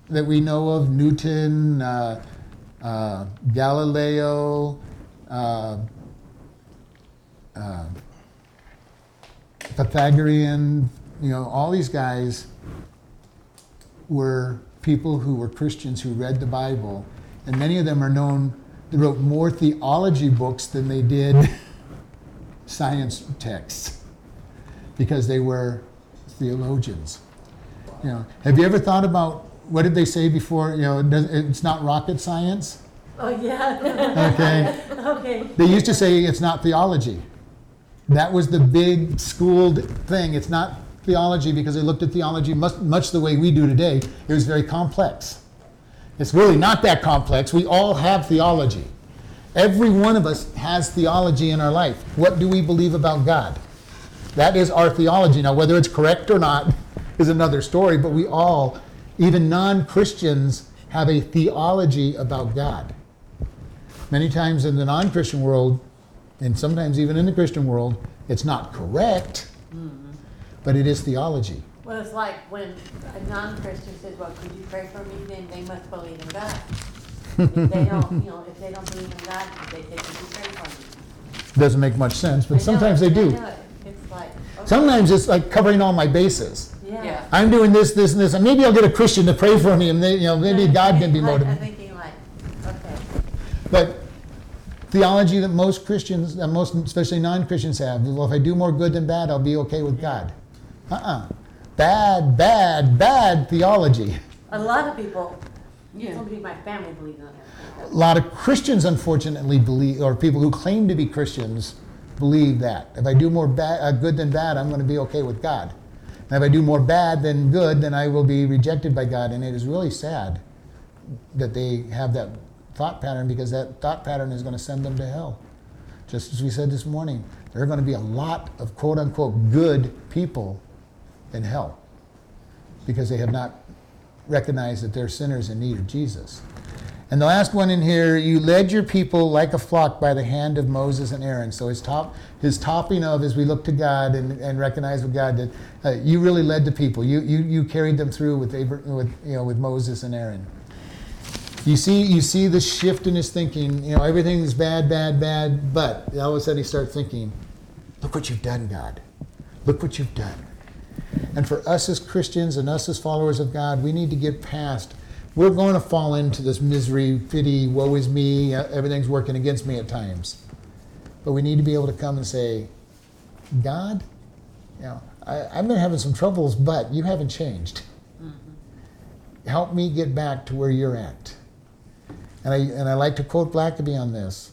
that we know of Newton, uh, uh, Galileo, uh, uh, Pythagorean, you know, all these guys were people who were Christians who read the Bible, and many of them are known. They wrote more theology books than they did science texts because they were theologians. You know, have you ever thought about what did they say before? You know, it's not rocket science. Oh, yeah. Okay, Okay. they used to say it's not theology. That was the big schooled thing. It's not theology because they looked at theology much, much the way we do today. It was very complex. It's really not that complex. We all have theology. Every one of us has theology in our life. What do we believe about God? That is our theology. Now, whether it's correct or not is another story, but we all, even non Christians, have a theology about God. Many times in the non Christian world, and sometimes even in the Christian world, it's not correct, mm-hmm. but it is theology. Well, it's like when a non-Christian says, well, could you pray for me, then they must believe in God. If they don't, you know, if they don't believe in God, they say, could you pray for me? Doesn't make much sense, but know sometimes it, they I do. know. It's like, okay, Sometimes it's like covering all my bases. yeah. Yeah. I'm doing this, this, and this, and maybe I'll get a Christian to pray for me, and they, you know, maybe Right. God can be Like, I'm motivated. thinking like, okay, But theology that most Christians, and most especially non-Christians have, well, if I do more good than bad, I'll be okay with God. Uh-uh. Bad, bad, bad theology. a lot of people, Yeah. somebody in my family believes in that. A lot of Christians, unfortunately, believe, or people who claim to be Christians, believe that. If I do more bad, uh, good than bad, I'm going to be okay with God. And if I do more bad than good, then I will be rejected by God. And it is really sad that they have that thought pattern because that thought pattern is going to send them to hell. Just as we said this morning, there are going to be a lot of quote unquote good people in hell because they have not recognized that they're sinners in need of Jesus. And the last one in here, you led your people like a flock by the hand of Moses and Aaron. So his top, his topping of as we look to God and, and recognize what God did, uh, you really led the people. You, you, you carried them through with, Abra- with, you know, with Moses and Aaron. You see, you see the shift in his thinking. You know, everything's bad, bad, bad. But all of a sudden he starts thinking, look what you've done, God. Look what you've done. And for us as Christians and us as followers of God, we need to get past. We're going to fall into this misery, pity, woe is me, uh, everything's working against me at times. But we need to be able to come and say, God, you know, I, I've been having some troubles, but you haven't changed. Help me get back to where you're at. And I, and I like to quote Blackaby on this.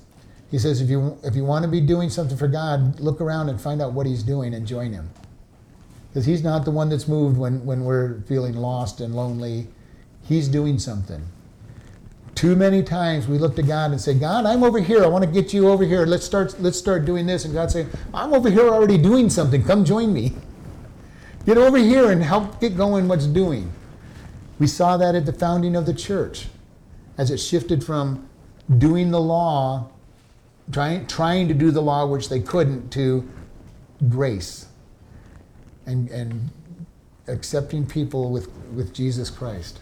He says, if you, if you want to be doing something for God, look around and find out what he's doing and join him. Because he's not the one that's moved when, when we're feeling lost and lonely. He's doing something. Too many times we look to God and say, God, I'm over here. I want to get you over here. Let's start, let's start doing this. And God say, I'm over here already doing something. Come join me. Get over here and help get going what's doing. We saw that at the founding of the church as it shifted from doing the law, trying, trying to do the law which they couldn't, to grace and, and accepting people with, with Jesus Christ.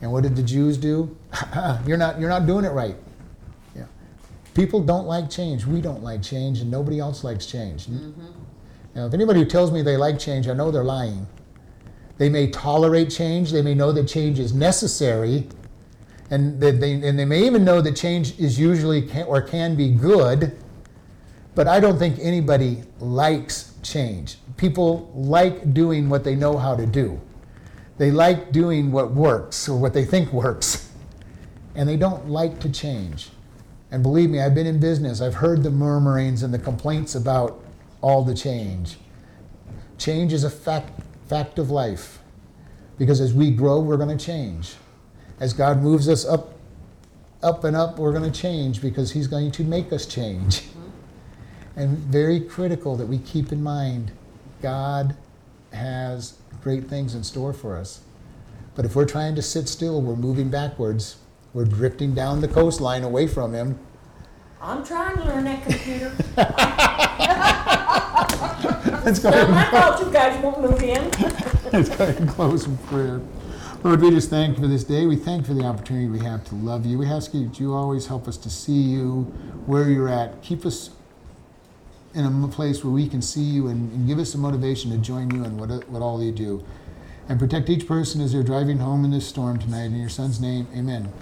And what did the Jews do? you're, not, you're not doing it right. Yeah. People don't like change. We don't like change, and nobody else likes change. Mm-hmm. Now, if anybody who tells me they like change, I know they're lying. They may tolerate change, they may know that change is necessary, and that they, and they may even know that change is usually can, or can be good, but I don't think anybody likes change. People like doing what they know how to do. They like doing what works or what they think works, and they don't like to change. And believe me, I've been in business. I've heard the murmurings and the complaints about all the change. Change is a fact, fact of life. Because as we grow, we're going to change. As God moves us up, up and up, we're going to change because He's going to make us change. And very critical that we keep in mind God has great things in store for us. But if we're trying to sit still, we're moving backwards. We're drifting down the coastline away from Him. I'm trying to learn that computer. Let's go ahead my fault you guys won't move in. Let's go ahead and close in prayer. Lord, we just thank you for this day. We thank you for the opportunity we have to love you. We ask you that you always help us to see you where you're at. Keep us in a place where we can see you and, and give us the motivation to join you in what, what all you do. And protect each person as they're driving home in this storm tonight. In your son's name, amen.